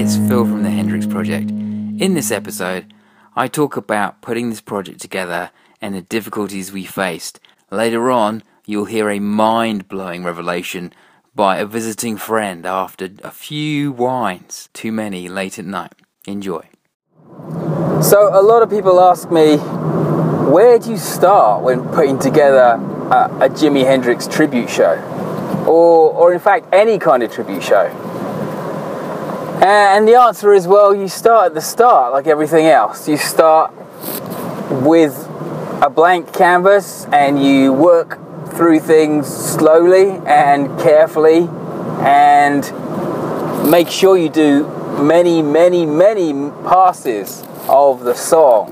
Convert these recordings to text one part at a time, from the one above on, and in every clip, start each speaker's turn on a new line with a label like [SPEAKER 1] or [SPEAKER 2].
[SPEAKER 1] It's Phil from the Hendrix Project. In this episode, I talk about putting this project together and the difficulties we faced. Later on, you'll hear a mind blowing revelation by a visiting friend after a few wines, too many late at night. Enjoy. So, a lot of people ask me, where do you start when putting together a, a Jimi Hendrix tribute show? Or, or, in fact, any kind of tribute show? And the answer is well, you start at the start, like everything else. You start with a blank canvas and you work through things slowly and carefully and make sure you do many, many, many passes of the song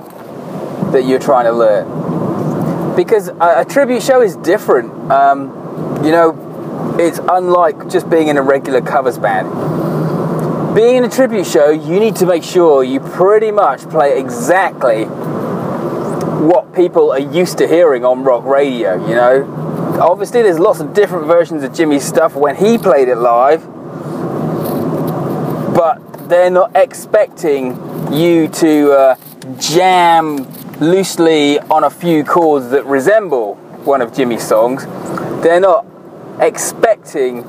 [SPEAKER 1] that you're trying to learn. Because a, a tribute show is different. Um, you know, it's unlike just being in a regular covers band being in a tribute show, you need to make sure you pretty much play exactly what people are used to hearing on rock radio, you know? Obviously, there's lots of different versions of Jimi's stuff when he played it live, but they're not expecting you to uh, jam loosely on a few chords that resemble one of Jimi's songs. They're not expecting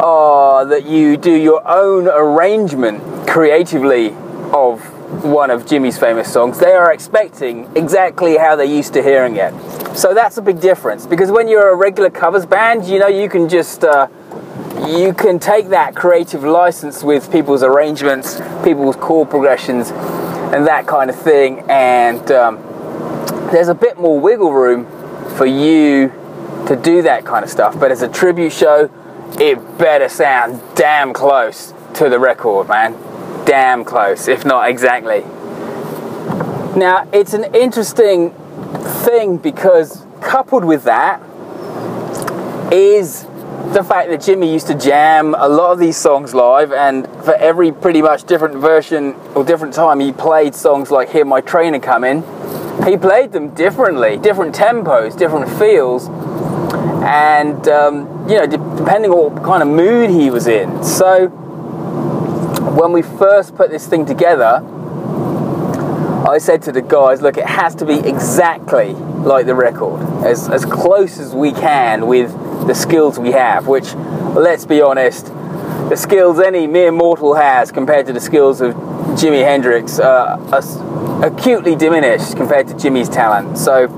[SPEAKER 1] are that you do your own arrangement creatively of one of Jimi's famous songs. They are expecting exactly how they're used to hearing it. So that's a big difference because when you're a regular covers band, you know, you can just. Uh, you can take that creative license with people's arrangements, people's chord progressions, and that kind of thing, and um, there's a bit more wiggle room for you to do that kind of stuff. But as a tribute show, it better sound damn close to the record, man. Damn close, if not exactly. Now, it's an interesting thing because coupled with that is the fact that Jimi used to jam a lot of these songs live, and for every pretty much different version or different time he played songs like Hear My Train A Comin', he played them differently, different tempos, different feels and um, you know, depending on what kind of mood he was in. So when we first put this thing together, I said to the guys, look, it has to be exactly like the record, as, as close as we can with the skills we have, which, let's be honest, the skills any mere mortal has compared to the skills of Jimi Hendrix uh, are acutely diminished compared to Jimi's talent. So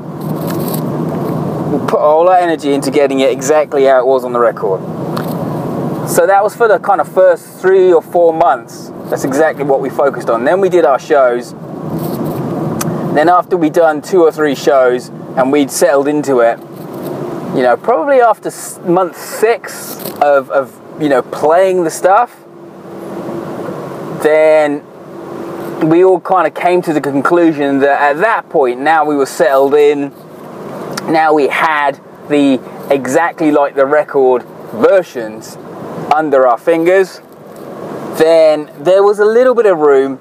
[SPEAKER 1] put all our energy into getting it exactly how it was on the record. So that was for the kind of first three or four months. That's exactly what we focused on. Then we did our shows. Then after we'd done two or three shows and we'd settled into it, you know, probably after month six of, of you know playing the stuff, then we all kind of came to the conclusion that at that point now we were settled in now we had the exactly like the record versions under our fingers, then there was a little bit of room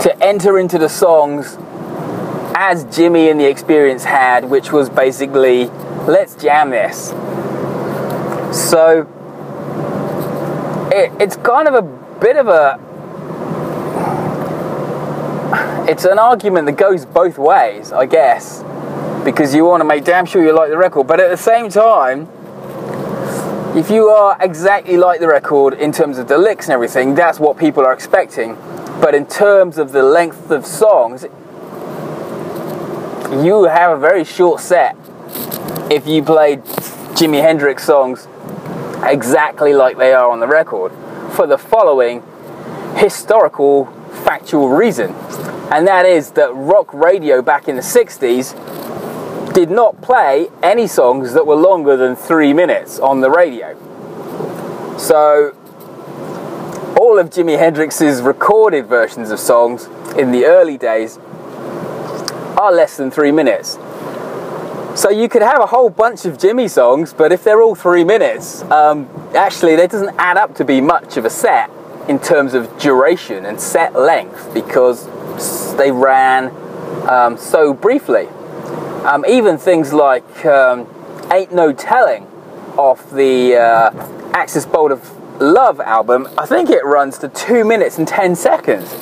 [SPEAKER 1] to enter into the songs as Jimi and the experience had, which was basically let's jam this. So it, it's kind of a bit of a it's an argument that goes both ways, I guess because you want to make damn sure you like the record. But at the same time, if you are exactly like the record in terms of the licks and everything, that's what people are expecting. But in terms of the length of songs, you have a very short set if you played Jimi Hendrix songs exactly like they are on the record for the following historical factual reason. And that is that rock radio back in the 60s did not play any songs that were longer than three minutes on the radio. So, all of Jimi Hendrix's recorded versions of songs in the early days are less than three minutes. So you could have a whole bunch of Jimi songs, but if they're all three minutes, um, actually, that doesn't add up to be much of a set in terms of duration and set length because they ran um, so briefly. Um, even things like um, Ain't No Telling off the uh, Axis Bold of Love album, I think it runs to two minutes and 10 seconds.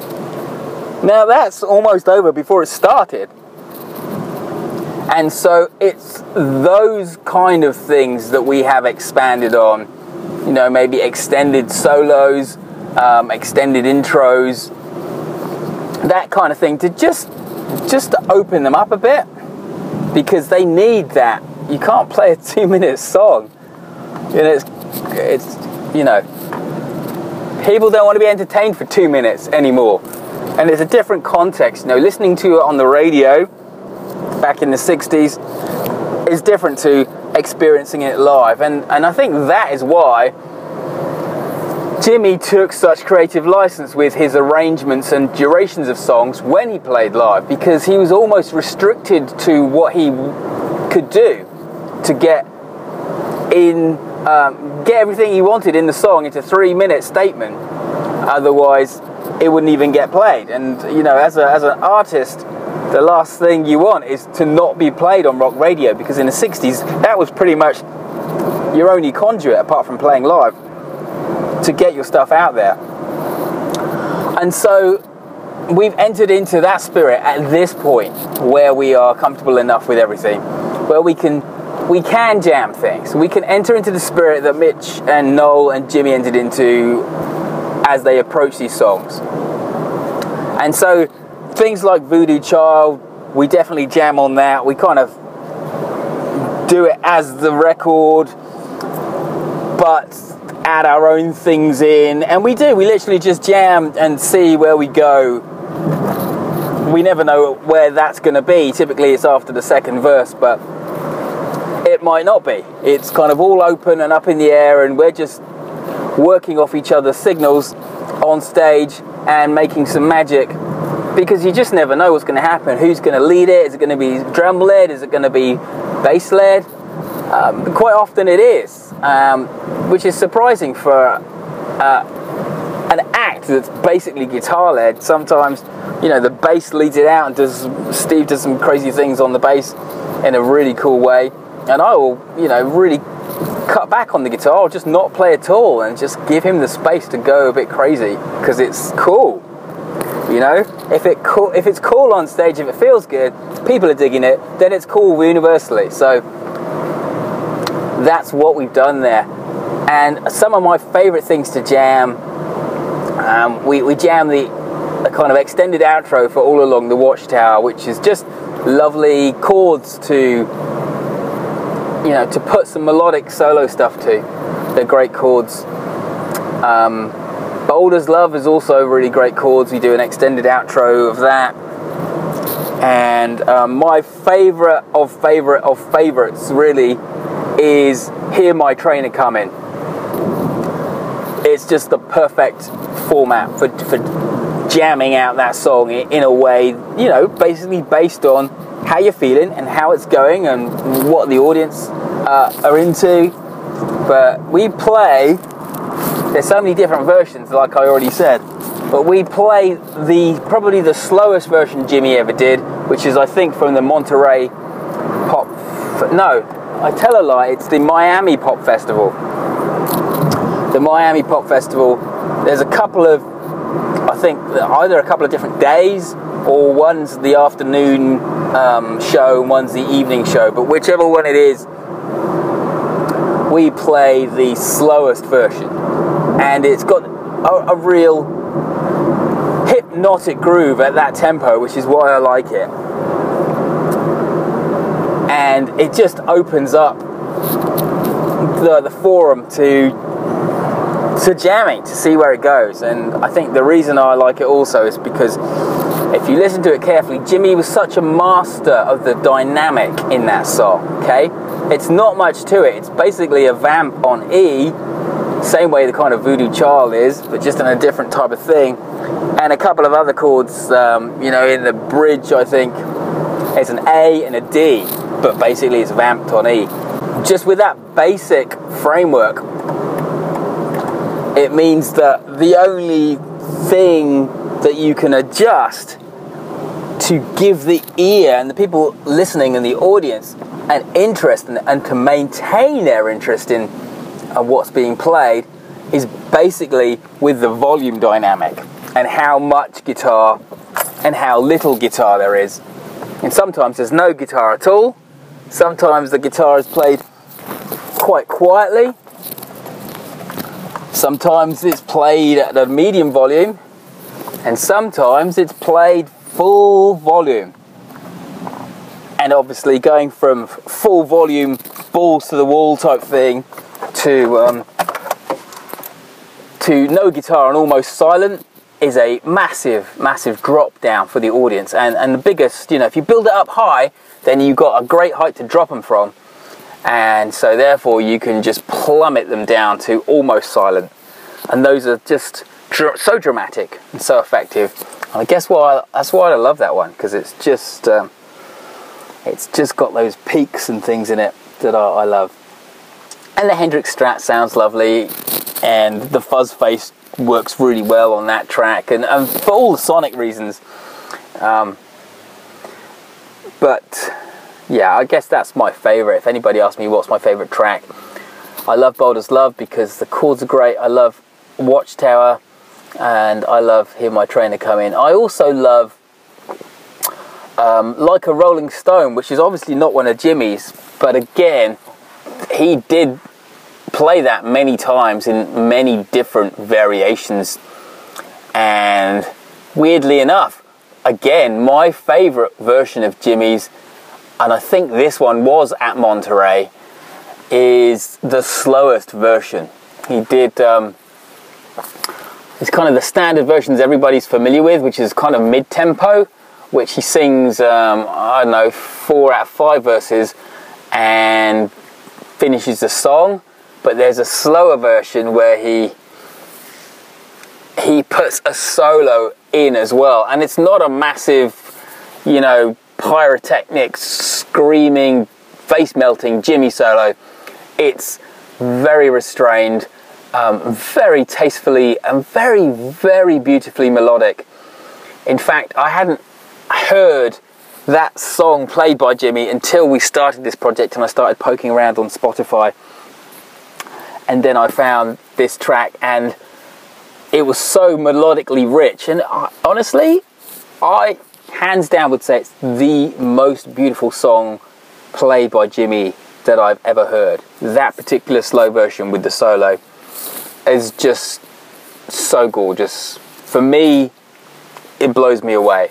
[SPEAKER 1] Now that's almost over before it started. And so it's those kind of things that we have expanded on. You know, maybe extended solos, um, extended intros, that kind of thing to just just to open them up a bit because they need that. You can't play a two minute song. And it's it's you know people don't want to be entertained for two minutes anymore. And it's a different context. You know, listening to it on the radio back in the 60s is different to experiencing it live. And, and I think that is why Jimi took such creative license with his arrangements and durations of songs when he played live because he was almost restricted to what he could do to get in um, get everything he wanted in the song into three minute statement. Otherwise it wouldn't even get played. And you know as, a, as an artist the last thing you want is to not be played on rock radio because in the 60s that was pretty much your only conduit apart from playing live to get your stuff out there. And so we've entered into that spirit at this point where we are comfortable enough with everything where we can we can jam things. We can enter into the spirit that mitch and noel and Jimi entered into as they approach these songs. And so things like Voodoo Child, we definitely jam on that. We kind of do it as the record, but add our own things in. And we do, we literally just jam and see where we go. We never know where that's going to be. Typically, it's after the second verse, but it might not be. It's kind of all open and up in the air, and we're just working off each other's signals on stage and making some magic because you just never know what's going to happen. Who's going to lead it? Is it going to be drum led? Is it going to be bass led? Um, quite often it is, um, which is surprising for uh, an act that's basically guitar led. Sometimes, you know, the bass leads it out and does Steve does some crazy things on the bass in a really cool way, and I will, you know, really cut back on the guitar, or just not play at all, and just give him the space to go a bit crazy because it's cool. You know, if it if it's cool on stage, if it feels good, people are digging it, then it's cool universally. So that's what we've done there. And some of my favourite things to jam, um, we we jam the, the kind of extended outro for All Along the Watchtower, which is just lovely chords to you know to put some melodic solo stuff to. They're great chords. Um, Bold as Love is also really great chords. We do an extended outro of that. And um, my favourite of favourite of favourites really is Hear My Train A Comin'. It's just the perfect format for, for jamming out that song in a way, you know, basically based on how you're feeling and how it's going and what the audience uh, are into. But we play there's so many different versions, like I already said. But we play the probably the slowest version Jimi ever did, which is I think from the Monterey Pop. No, I tell a lie. It's the Miami Pop Festival. The Miami Pop Festival. There's a couple of, I think either a couple of different days or one's the afternoon um, show and one's the evening show. But whichever one it is, we play the slowest version and it's got a, a real hypnotic groove at that tempo, which is why I like it. And it just opens up the, the forum to to jamming to see where it goes. And I think the reason I like it also is because if you listen to it carefully, Jimi was such a master of the dynamic in that song. Okay, it's not much to it. It's basically a vamp on E same way the kind of Voodoo Child is, but just in a different type of thing. And a couple of other chords, um, you know, in the bridge, I think it's an A and a D, but basically it's vamped on E. Just with that basic framework, it means that the only thing that you can adjust to give the ear and the people listening and the audience an interest and, and to maintain their interest in and what's being played is basically with the volume dynamic and how much guitar and how little guitar there is. And sometimes there's no guitar at all. Sometimes the guitar is played quite quietly. Sometimes it's played at a medium volume. And sometimes it's played full volume. And obviously, going from full volume, balls to the wall type thing to um, to no guitar and almost silent is a massive, massive drop down for the audience. And, and the biggest, you know, if you build it up high, then you've got a great height to drop them from. And so, therefore, you can just plummet them down to almost silent. And those are just dr- so dramatic and so effective. And I guess why that's why I love that one because it's just um, it's just got those peaks and things in it that I, I love. And the Hendrix Strat sounds lovely, and the fuzz face works really well on that track, and, and for all the sonic reasons. Um, but yeah, I guess that's my favorite. If anybody asks me what's my favorite track, I love Bold as Love because the chords are great. I love Watchtower, and I love Hear My Train A Comin'. I also love um, Like a Rolling Stone, which is obviously not one of Jimi's, but again, he did play that many times in many different variations. And weirdly enough, again, my favorite version of Jimi's, and I think this one was at Monterey, is the slowest version. He did. Um, it's kind of the standard versions everybody's familiar with, which is kind of mid-tempo, which he sings. Um, I don't know, four out of five verses, and finishes the song but there's a slower version where he he puts a solo in as well. And it's not a massive you know pyrotechnic screaming face melting Jimi solo. It's very restrained um, very tastefully and very very beautifully melodic. In fact i hadn't heard that song played by Jimi until we started this project and i started poking around on spotify and then I found this track and it was so melodically rich. And I, honestly I hands down would say it's the most beautiful song played by Jimi that I've ever heard. That particular slow version with the solo is just so gorgeous. For me it blows me away.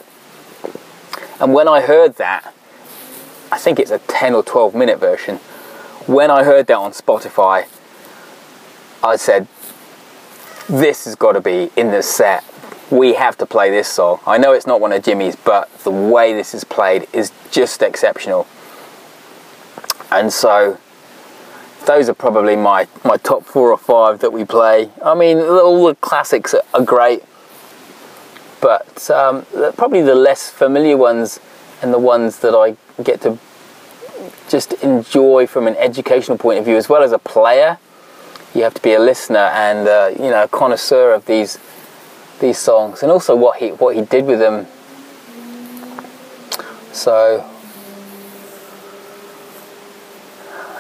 [SPEAKER 1] And when I heard that I think it's a 10 or 12 minute version when I heard that on Spotify I said, this has got to be in the set. We have to play this song. I know it's not one of Jimi's, but the way this is played is just exceptional. And so, those are probably my, my top four or five that we play. I mean, all the classics are great, but um, probably the less familiar ones and the ones that I get to just enjoy from an educational point of view as well as a player you have to be a listener and uh, you know a connoisseur of these these songs and also what he what he did with them. So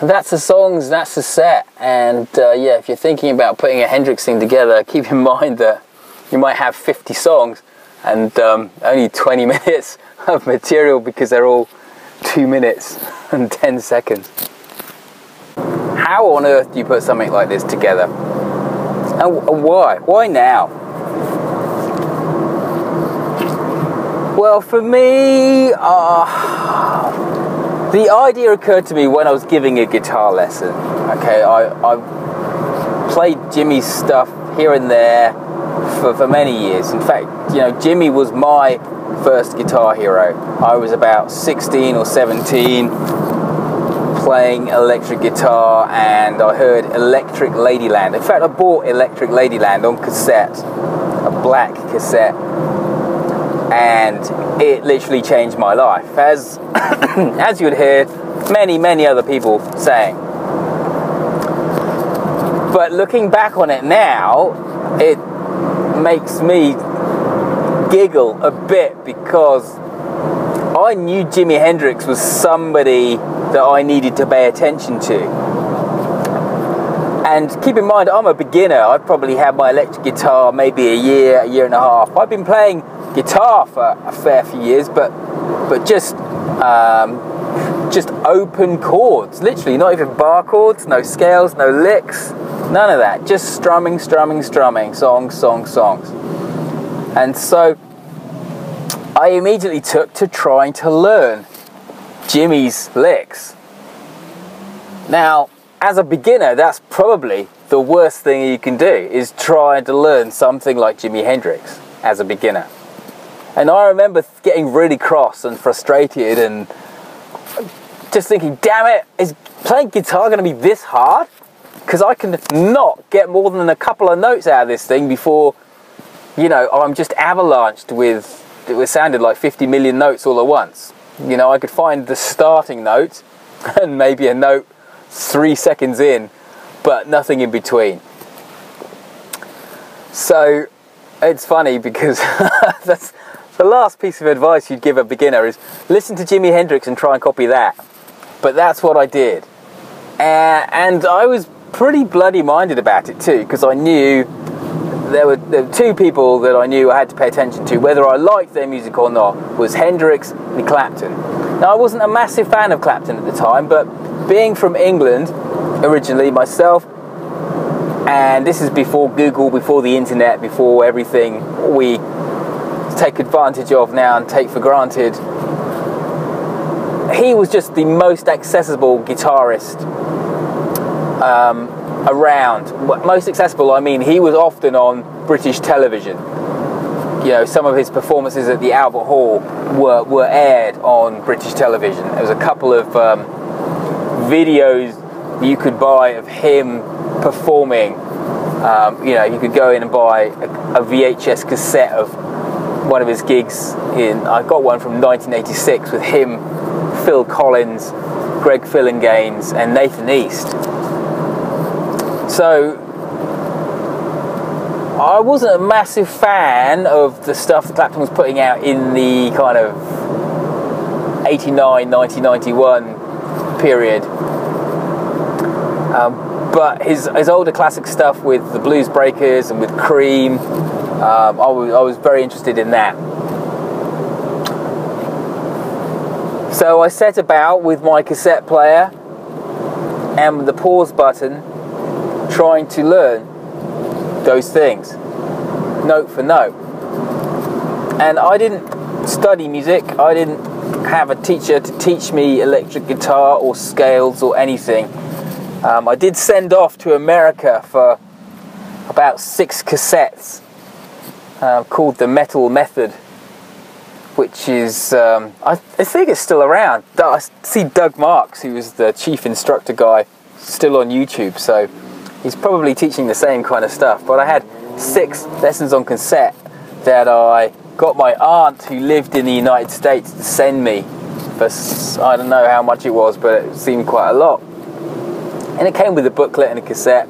[SPEAKER 1] that's the songs that's the set. And uh, yeah if you're thinking about putting a Hendrix thing together keep in mind that you might have 50 songs and um, only 20 minutes of material because they're all two minutes and 10 seconds how on earth do you put something like this together? And why? Why now? Well, for me, uh, the idea occurred to me when I was giving a guitar lesson. Okay, I, I played Jimi's stuff here and there for, for many years. In fact, you know, Jimi was my first guitar hero. I was about 16 or 17 playing electric guitar and I heard Electric Ladyland. In fact, I bought Electric Ladyland on cassette, a black cassette, and it literally changed my life. As, as you would hear many, many other people saying. But looking back on it now, it makes me giggle a bit because I knew Jimi Hendrix was somebody that I needed to pay attention to. And keep in mind, I'm a beginner. I've probably had my electric guitar maybe a year, a year and a half. I've been playing guitar for a fair few years, but but just um, just open chords, literally, not even bar chords, no scales, no licks, none of that. Just strumming, strumming, strumming, songs, songs, songs. And so I immediately took to trying to learn Jimi's licks. Now, as a beginner, that's probably the worst thing you can do is try to learn something like Jimi Hendrix as a beginner. And I remember getting really cross and frustrated and just thinking, damn it, is playing guitar going to be this hard? Because I can not get more than a couple of notes out of this thing before, you know, I'm just avalanched with, it sounded like 50 million notes all at once. You know, I could find the starting note and maybe a note three seconds in, but nothing in between. So it's funny because that's the last piece of advice you'd give a beginner is listen to Jimi Hendrix and try and copy that. But that's what I did. Uh, and I was pretty bloody minded about it too because I knew there were, there were two people that I knew I had to pay attention to, whether I liked their music or not, was Hendrix and Clapton. Now I wasn't a massive fan of Clapton at the time, but being from England originally myself, and this is before Google, before the internet, before everything we take advantage of now and take for granted. He was just the most accessible guitarist um, around. Most accessible, I mean, he was often on British television. You know, some of his performances at the Albert Hall were, were aired on British television. There was a couple of um, videos you could buy of him performing. Um, you know, you could go in and buy a, a, VHS cassette of one of his gigs in. I got one from 1986 with him, Phil Collins, Greg Phillinganes, and Nathan East. So I wasn't a massive fan of the stuff that Clapton was putting out in the kind of 89, 1991 period. Um, but his, his older classic stuff with the Blues Breakers and with Cream, um, I, was, I was very interested in that. So I set about with my cassette player and the pause button trying to learn those things note for note. And I didn't study music, I didn't have a teacher to teach me electric guitar or scales or anything. Um, I did send off to America for about six cassettes uh, called the Metal Method, which is, um, I, I, think it's still around. I see Doug Marks, who was the chief instructor guy, still on YouTube, so he's probably teaching the same kind of stuff. But I had six lessons on cassette that I got my aunt who lived in the United States to send me for I don't know how much it was, but it seemed quite a lot. And it came with a booklet and a cassette.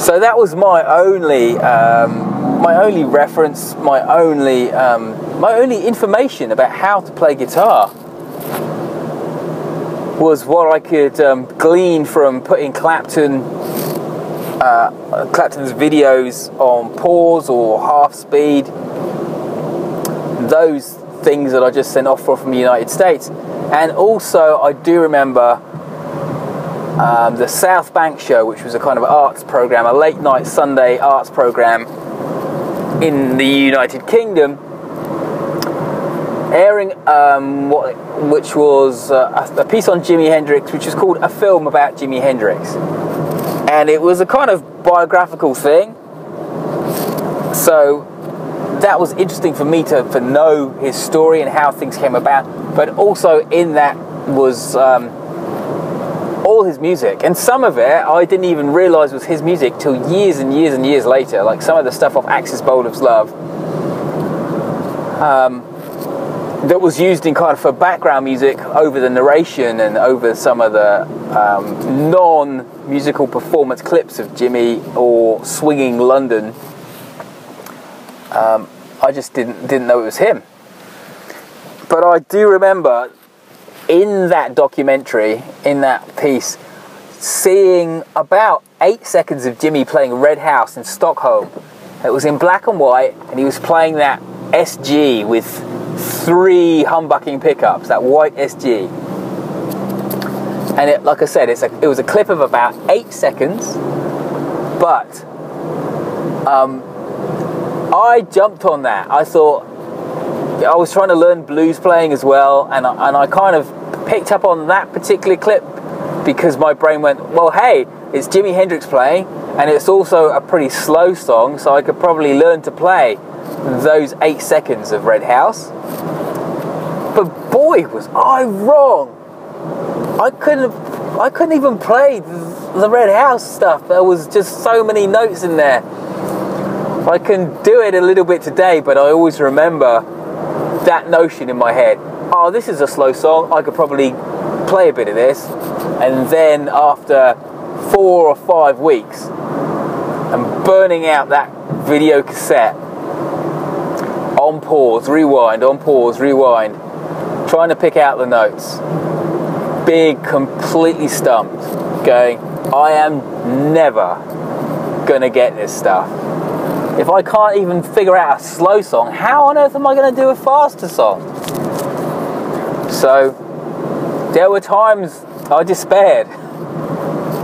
[SPEAKER 1] So that was my only, um, my only reference, my only, um, my only information about how to play guitar was what I could um, glean from putting Clapton, uh, Clapton's videos on pause or half speed. Those things that I just sent off from the United States, and also I do remember um, the South Bank Show, which was a kind of arts program, a late night Sunday arts program in the United Kingdom airing um, what, which was uh, a, piece on Jimi Hendrix, which was called A Film About Jimi Hendrix. And it was a kind of biographical thing. So that was interesting for me to, to know his story and how things came about. But also in that was um, all his music. And some of it I didn't even realize was his music till years and years and years later. Like some of the stuff off Axis Bold of Love. Um, that was used in kind of for background music over the narration and over some of the um, non-musical performance clips of Jimi or swinging London. Um, I just didn't didn't know it was him. But I do remember in that documentary, in that piece, seeing about eight seconds of Jimi playing Red House in Stockholm. It was in black and white, and he was playing that SG with three humbucking pickups, that white SG. And it, like I said, it's a, it was a clip of about eight seconds, but um, I jumped on that. I thought I was trying to learn blues playing as well, and I, and I kind of picked up on that particular clip because my brain went, well, hey, it's Jimi Hendrix playing, and it's also a pretty slow song, so I could probably learn to play those eight seconds of Red House. But boy, was I wrong! I couldn't, I couldn't even play the Red House stuff. There was just so many notes in there. I can do it a little bit today, but I always remember that notion in my head. Oh, this is a slow song. I could probably play a bit of this. And then after four or five weeks, and burning out that video cassette on pause, rewind, on pause, rewind, trying to pick out the notes. Big, completely stumped, going, I am never gonna get this stuff. If I can't even figure out a slow song, how on earth am I gonna do a faster song? So, there were times I despaired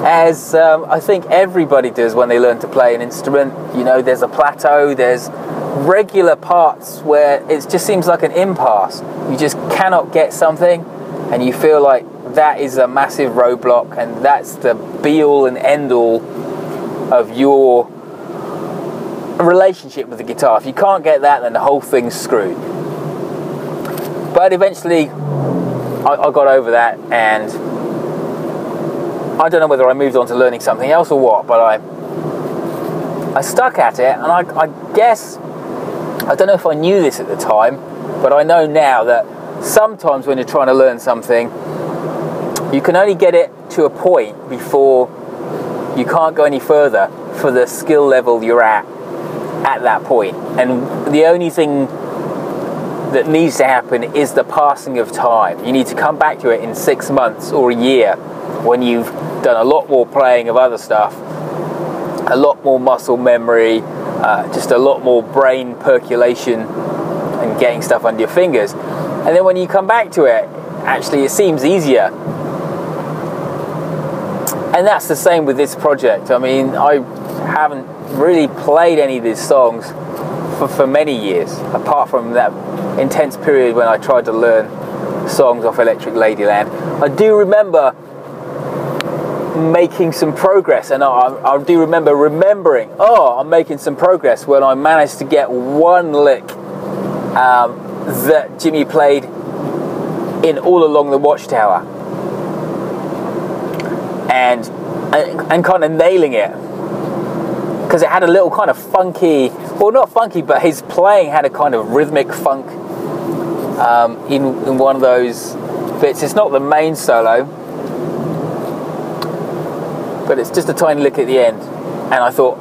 [SPEAKER 1] as um, I think everybody does when they learn to play an instrument. You know, there's a plateau, there's regular parts where it just seems like an impasse. You just cannot get something, and you feel like that is a massive roadblock, and that's the be all and end all of your relationship with the guitar. If you can't get that, then the whole thing's screwed. But eventually, I, I got over that, and I don't know whether I moved on to learning something else or what, but I I stuck at it, and I, I guess I don't know if I knew this at the time, but I know now that sometimes when you're trying to learn something, you can only get it to a point before you can't go any further for the skill level you're at at that point. And the only thing that needs to happen is the passing of time. You need to come back to it in six months or a year when you've done a lot more playing of other stuff, a lot more muscle memory, uh, just a lot more brain percolation and getting stuff under your fingers. And then when you come back to it, actually it seems easier. And that's the same with this project. I mean, I haven't really played any of these songs for, for many years, apart from that intense period when I tried to learn songs off Electric Ladyland. I do remember making some progress, and I, I, do remember remembering, oh, I'm making some progress when I managed to get one lick um, that Jimi played in All Along the Watchtower, and and, and kind of nailing it. Because it had a little kind of funky, well, not funky, but his playing had a kind of rhythmic funk um, in in one of those bits. It's not the main solo but it's just a tiny lick at the end. And I thought,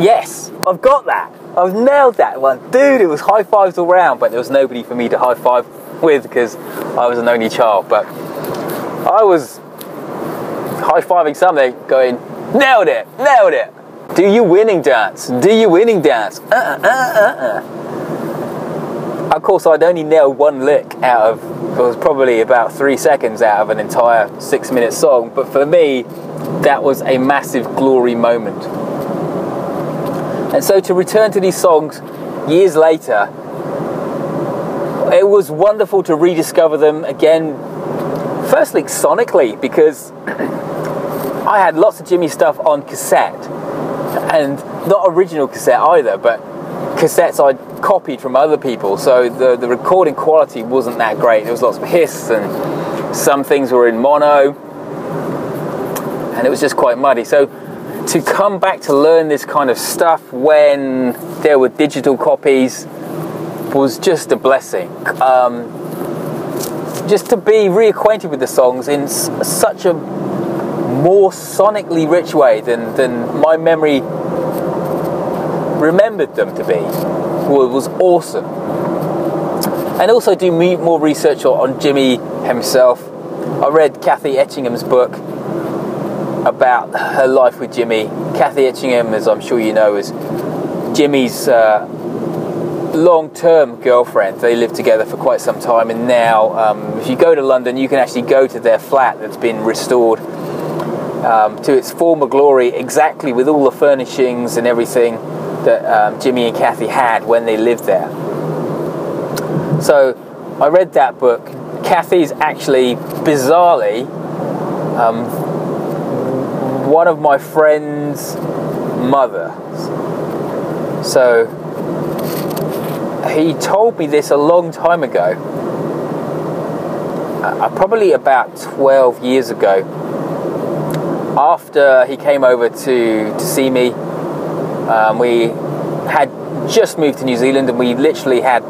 [SPEAKER 1] yes, I've got that. I've nailed that one. Dude, it was high fives all round, but there was nobody for me to high five with because I was an only child. But I was high fiving something, going, nailed it, nailed it. Do you winning dance? Do you winning dance? Uh uh uh uh. Of course, I'd only nailed one lick out of, it was probably about three seconds out of an entire six minute song, but for me, that was a massive glory moment. And so to return to these songs years later, it was wonderful to rediscover them again. Firstly, sonically, because I had lots of Jimi stuff on cassette, and not original cassette either, but cassettes I'd copied from other people. So the, the recording quality wasn't that great. There was lots of hiss, and some things were in mono and it was just quite muddy. So to come back to learn this kind of stuff when there were digital copies was just a blessing. Um, just to be reacquainted with the songs in s- such a more sonically rich way than, than my memory remembered them to be was awesome. And also do more research on Jimi himself. I read Kathy Etchingham's book about her life with Jimi. Kathy Etchingham, as I'm sure you know, is Jimi's uh, long-term girlfriend. They lived together for quite some time, and now, um, if you go to London, you can actually go to their flat that's been restored um, to its former glory, exactly with all the furnishings and everything that um, Jimi and Kathy had when they lived there. So, I read that book. Kathy's actually, bizarrely, um, one of my friend's mother. So, he told me this a long time ago, uh, probably about 12 years ago, after he came over to, to see me. Um, we had just moved to New Zealand and we literally had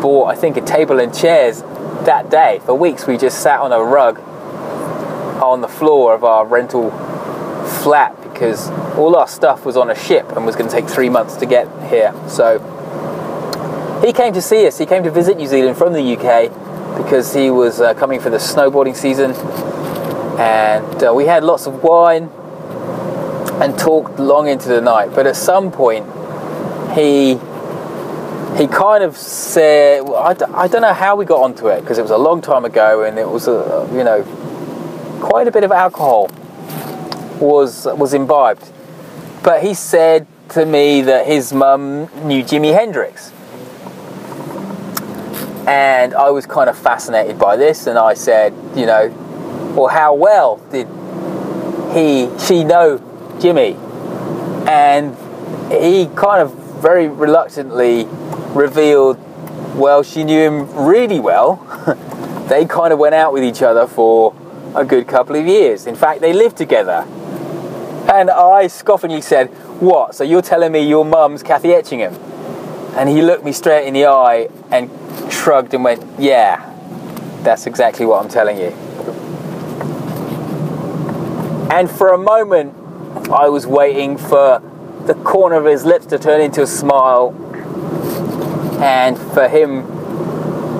[SPEAKER 1] bought, I think, a table and chairs that day. For weeks, we just sat on a rug on the floor of our rental flat because all our stuff was on a ship and was going to take three months to get here. So he came to see us. He came to visit New Zealand from the UK because he was uh, coming for the snowboarding season, and uh, we had lots of wine and talked long into the night. But at some point, he he kind of said, well, I d- I don't know how we got onto it because it was a long time ago and it was a, you know quite a bit of alcohol was was imbibed. But he said to me that his mum knew Jimi Hendrix and I was kind of fascinated by this, and I said, you know, well, how well did he, she know Jimi? And he kind of very reluctantly revealed, well, she knew him really well. they kind of went out with each other for a good couple of years. In fact, they lived together. And I scoffingly said, What? So you're telling me your mum's Kathy Etchingham? And he looked me straight in the eye and shrugged and went, Yeah, that's exactly what I'm telling you. And for a moment, I was waiting for the corner of his lips to turn into a smile and for him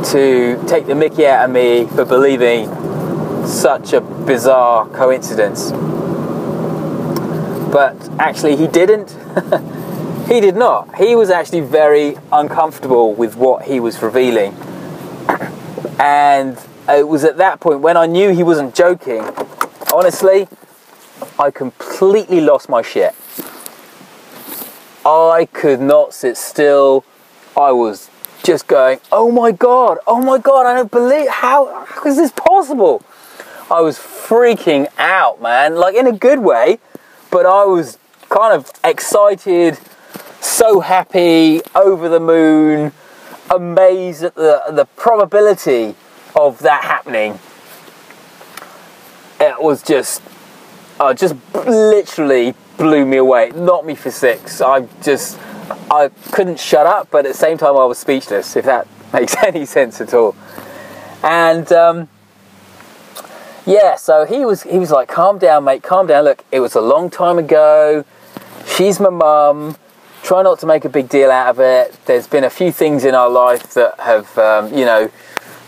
[SPEAKER 1] to take the mickey out of me for believing such a bizarre coincidence. But actually, he didn't. He did not. He was actually very uncomfortable with what he was revealing. And it was at that point when I knew he wasn't joking, honestly, I completely lost my shit. I could not sit still. I was just going, oh my god, oh my god, I don't believe, how, how is this possible? I was freaking out, man, like in a good way, but I was kind of excited so happy, over the moon, amazed at the, the probability of that happening. It was just, uh, just literally blew me away. Knocked me for six. I just, I couldn't shut up, but at the same time I was speechless, if that makes any sense at all. And um, yeah, so he was, he was like, calm down, mate, calm down. Look, it was a long time ago. She's my mum try not to make a big deal out of it. There's been a few things in our life that have, um, you know,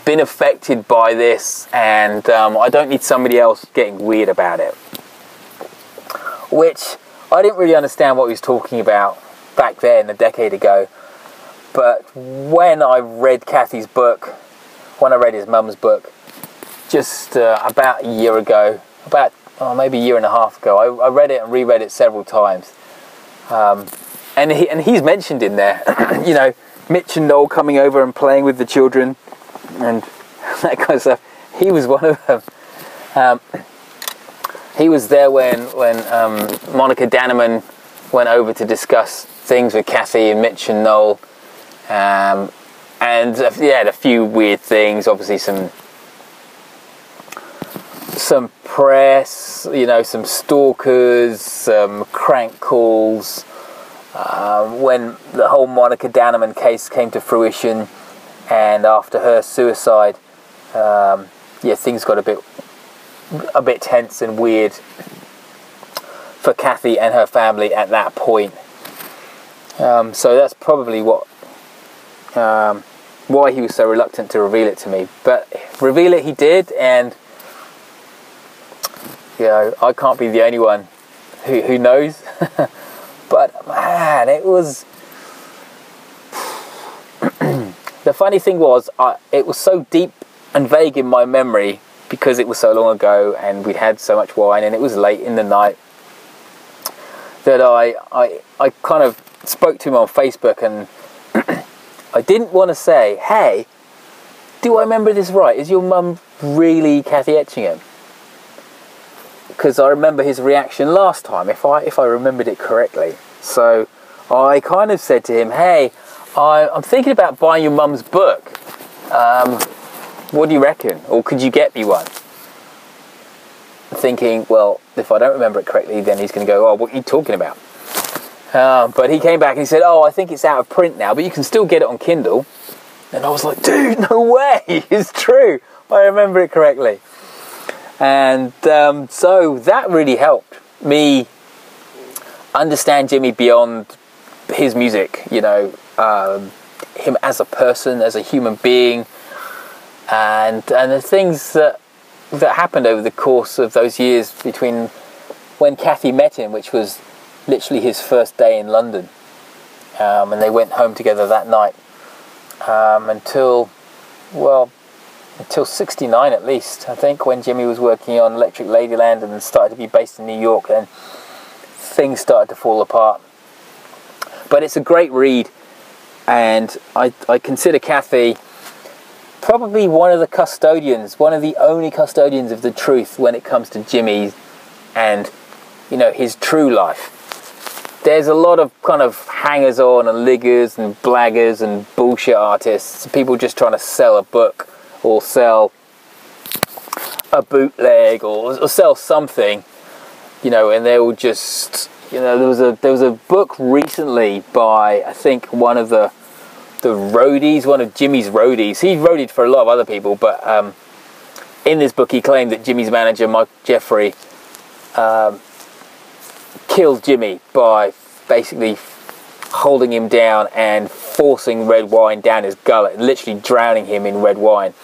[SPEAKER 1] been affected by this, and um, I don't need somebody else getting weird about it. Which I didn't really understand what he was talking about back then, a decade ago. But when I read Kathy's book, when I read his mum's book, just uh, about a year ago, about oh, maybe a year and a half ago, I, I read it and reread it several times. Um, and he and he's mentioned in there, you know, Mitch and Noel coming over and playing with the children, and that kind of stuff. He was one of them. Um, he was there when when um, Monica Dannemann went over to discuss things with Kathy and Mitch and Noel, um, and uh, yeah, a few weird things. Obviously, some some press, you know, some stalkers, some crank calls. Um, when the whole Monica Dannemann case came to fruition, and after her suicide, um, yeah, things got a bit a bit tense and weird for Kathy and her family at that point. Um, so that's probably what um, why he was so reluctant to reveal it to me. But reveal it he did, and You know, I can't be the only one who, who knows. but man, it was. the funny thing was, I, it was so deep and vague in my memory because it was so long ago and we'd had so much wine and it was late in the night that I, I, I kind of spoke to him on Facebook and I didn't want to say, hey, do I remember this right? Is your mum really Kathy Etchingham? Because I remember his reaction last time, if I if I remembered it correctly. So I kind of said to him, "Hey, I, am thinking about buying your mum's book. Um, what do you reckon? Or could you get me one?" Thinking, well, if I don't remember it correctly, then he's going to go, "Oh, what are you talking about?" Um, but he came back and he said, "Oh, I think it's out of print now, but you can still get it on Kindle." And I was like, "Dude, no way! It's true. I remember it correctly." And um, so that really helped me understand Jimi beyond his music, you know, um, him as a person, as a human being, and and the things that that happened over the course of those years between when Kathy met him, which was literally his first day in London, um, and they went home together that night um, until well until 69 at least, I think, when Jimi was working on Electric Ladyland and started to be based in New York, then things started to fall apart. But it's a great read, and I, I consider Kathy probably one of the custodians, one of the only custodians of the truth when it comes to Jimi and, you know, his true life. There's a lot of kind of hangers on and liggers and blaggers and bullshit artists, people just trying to sell a book or sell a bootleg or, or sell something, you know, and they will just, you know, there was a there was a book recently by I think one of the the roadies, one of Jimi's roadies. He roadied for a lot of other people, but um, in this book he claimed that Jimi's manager Mike Jeffery um, killed Jimi by basically holding him down and forcing red wine down his gullet, literally drowning him in red wine.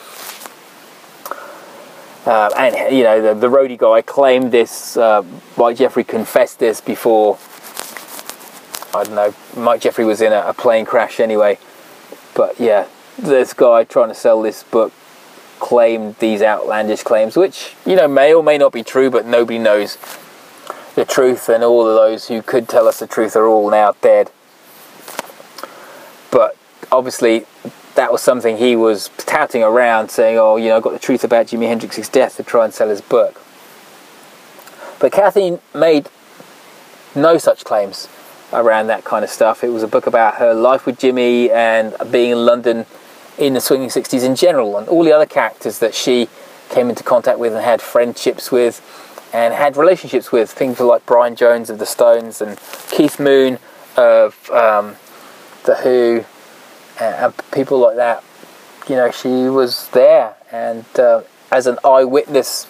[SPEAKER 1] Uh, and you know the, the roadie guy claimed this. Uh, Mike Jeffery confessed this before. I don't know. Mike Jeffery was in a, a plane crash anyway, but yeah, this guy trying to sell this book claimed these outlandish claims, which you know may or may not be true, but nobody knows the truth, and all of those who could tell us the truth are all now dead. But obviously, that was something he was touting around, saying, "Oh, you know, I got the truth about Jimi Hendrix's death to try and sell his book." But Kathy made no such claims around that kind of stuff. It was a book about her life with Jimi and being in London in the swinging 60s in general, and all the other characters that she came into contact with and had friendships with and had relationships with. Things like Brian Jones of the Stones and Keith Moon of um, The Who and people like that. You know, she was there, and uh, as an eyewitness,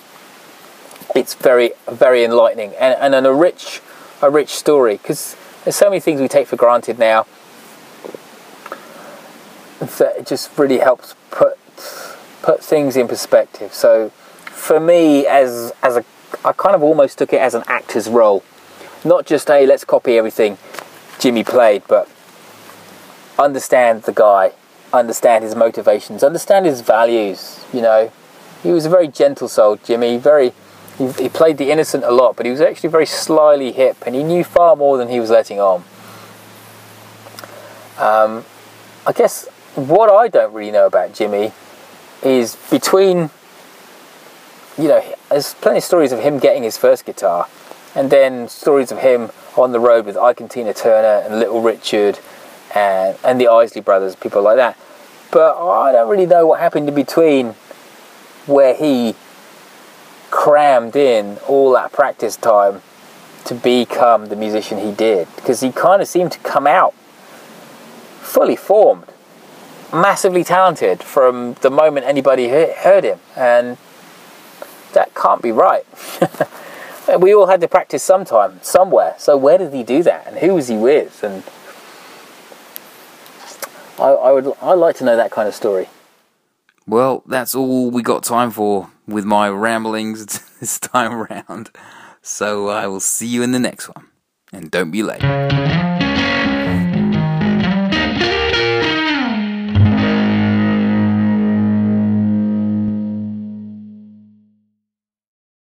[SPEAKER 1] it's very, very enlightening and, and, and a rich, a rich story because there's so many things we take for granted now that it just really helps put put things in perspective. So, for me, as as a, I kind of almost took it as an actor's role, not just hey, let's copy everything Jimi played, but understand the guy, understand his motivations, understand his values. You know, he was a very gentle soul, Jimi. Very, he, he played the innocent a lot, but he was actually very slyly hip, and he knew far more than he was letting on. Um, I guess what I don't really know about Jimi is between, you know, there's plenty of stories of him getting his first guitar, and then stories of him on the road with Ike and Tina Turner and Little Richard and and the Isley Brothers, people like that. But I don't really know what happened in between where he crammed in all that practice time to become the musician he did because he kind of seemed to come out fully formed massively talented from the moment anybody heard him and that can't be right. We all had to practice sometime somewhere. So where did he do that and who was he with? And I, I would I like to know that kind of story.
[SPEAKER 2] Well, that's all we got time for with my ramblings this time around. So I will see you in the next one. And don't be late.